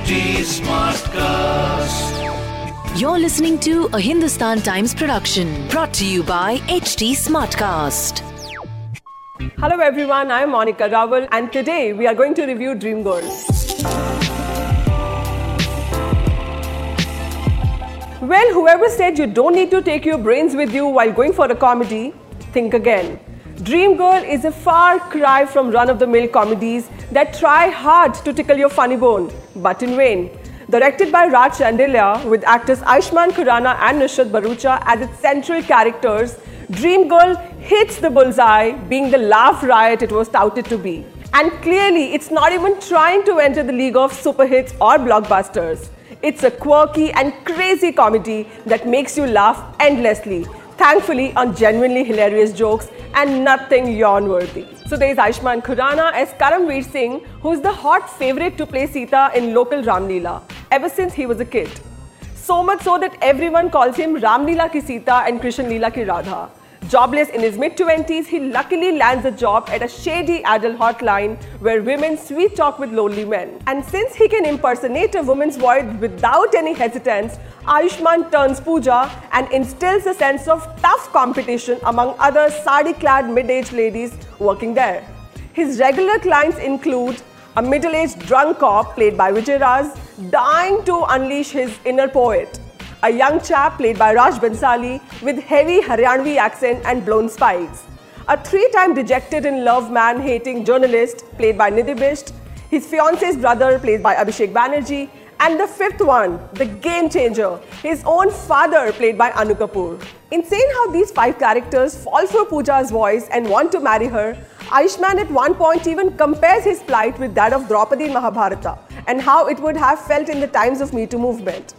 HT Smartcast. You're listening to a Hindustan Times production brought to you by HT Smartcast. Hello everyone, I am Monica Rawal and today we are going to review Dream Girl. Well, whoever said you don't need to take your brains with you while going for a comedy, think again. Dream Girl is a far cry from run of the mill comedies that try hard to tickle your funny bone, but in vain. Directed by Raj Shaandilyaa with actors Ayushmann Khurrana and Nusrat Bharucha as its central characters, Dream Girl hits the bullseye, being the laugh riot it was touted to be. And clearly, it's not even trying to enter the league of super hits or blockbusters. It's a quirky and crazy comedy that makes you laugh endlessly, thankfully on genuinely hilarious jokes and nothing yawn-worthy. So there is Ayushmann Khurrana as Karamveer Singh, who's the hot favorite to play Sita in local Ramleela ever since he was a kid. So much so that everyone calls him Ramleela ki Sita and Krishan Leela ki Radha. Jobless in his mid 20s, he luckily lands a job at a shady adult hotline where women sweet talk with lonely men. And since he can impersonate a woman's voice without any hesitance, Ayushmann turns Pooja and instills a sense of tough competition among other sari clad mid aged ladies working there. His regular clients include a middle aged drunk cop played by Vijay Raj, dying to unleash his inner poet a young chap played by Raj Bhansali with heavy Haryanvi accent and blown spikes. A three-time dejected in love man-hating journalist played by Nidhi Bisht, his fiance's brother played by Abhishek Banerjee, and the fifth one, the game changer, his own father played by Annu Kapoor. Insane how these five characters fall for Pooja's voice and want to marry her, Ayushmann at one point even compares his plight with that of Draupadi in Mahabharata and how it would have felt in the times of Me Too movement.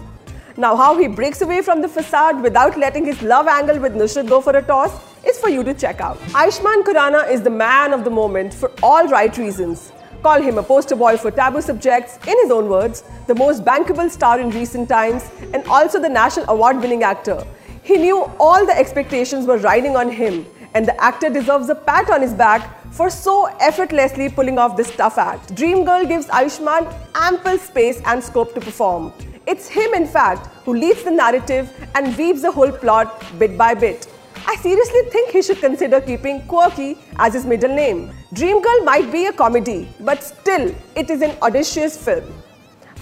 Now, how he breaks away from the facade without letting his love angle with Nusrat go for a toss is for you to check out. Ayushmann Khurrana is the man of the moment for all right reasons. Call him a poster boy for taboo subjects, in his own words, the most bankable star in recent times, and also the national award winning actor. He knew all the expectations were riding on him, and the actor deserves a pat on his back for so effortlessly pulling off this tough act. Dream Girl gives Ayushmann ample space and scope to perform. It's him, in fact, who leads the narrative and weaves the whole plot bit by bit. I seriously think he should consider keeping Quirky as his middle name. Dream Girl might be a comedy, but still, it is an audacious film.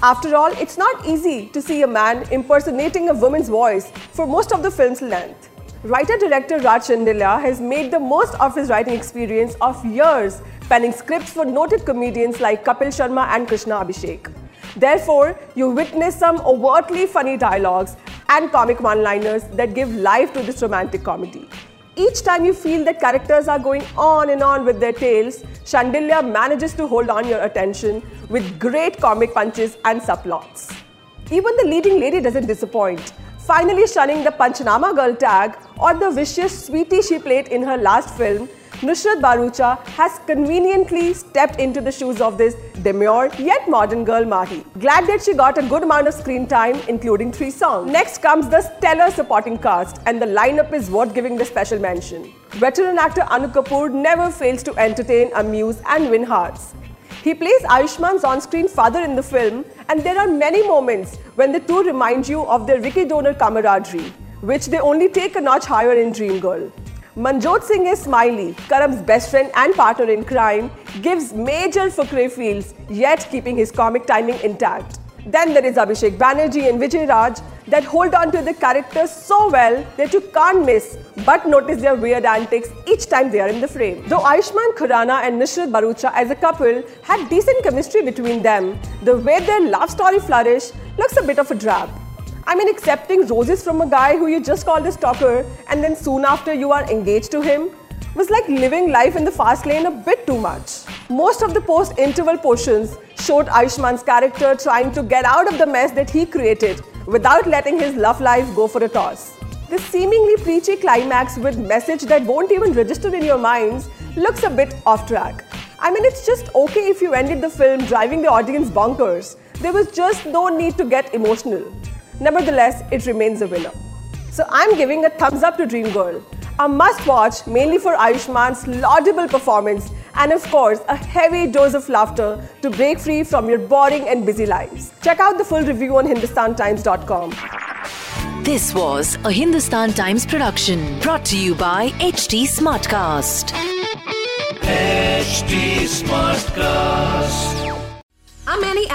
After all, it's not easy to see a man impersonating a woman's voice for most of the film's length. Writer-director Raj Shaandilyaa has made the most of his writing experience of years penning scripts for noted comedians like Kapil Sharma and Krishna Abhishek. Therefore, you witness some overtly funny dialogues and comic one-liners that give life to this romantic comedy. Each time you feel that characters are going on and on with their tales, Shaandilyaa manages to hold on your attention with great comic punches and subplots. Even the leading lady doesn't disappoint, finally shunning the Punchnama girl tag or the vicious sweetie she played in her last film Nusrat Bharucha has conveniently stepped into the shoes of this demure yet modern girl Mahi. Glad that she got a good amount of screen time, including three songs. Next comes the stellar supporting cast, and the lineup is worth giving the special mention. Veteran actor Annu Kapoor never fails to entertain, amuse, and win hearts. He plays Ayushmann's on-screen father in the film, and there are many moments when the two remind you of their Vicky Donor camaraderie, which they only take a notch higher in Dream Girl. Manjot Singh is Smiley, Karam's best friend and partner in crime, gives major Fukrey feels, yet keeping his comic timing intact. Then there is Abhishek Banerjee and Vijay Raj that hold on to the characters so well that you can't miss but notice their weird antics each time they are in the frame. Though Ayushmann Khurrana and Nusrat Bharucha as a couple had decent chemistry between them, the way their love story flourished looks a bit of a drab. I mean, accepting roses from a guy who you just called a stalker and then soon after you are engaged to him was like living life in the fast lane a bit too much. Most of the post interval portions showed Ayushmann's character trying to get out of the mess that he created without letting his love life go for a toss. The seemingly preachy climax with message that won't even register in your minds looks a bit off track. I mean, it's just okay if you ended the film driving the audience bonkers. There was just no need to get emotional. Nevertheless, it remains a winner. So I'm giving a thumbs up to Dream Girl, a must watch mainly for Ayushmann's laudable performance and of course, a heavy dose of laughter to break free from your boring and busy lives. Check out the full review on hindustantimes.com. This was a Hindustan Times production brought to you by HT Smartcast. HT Smartcast.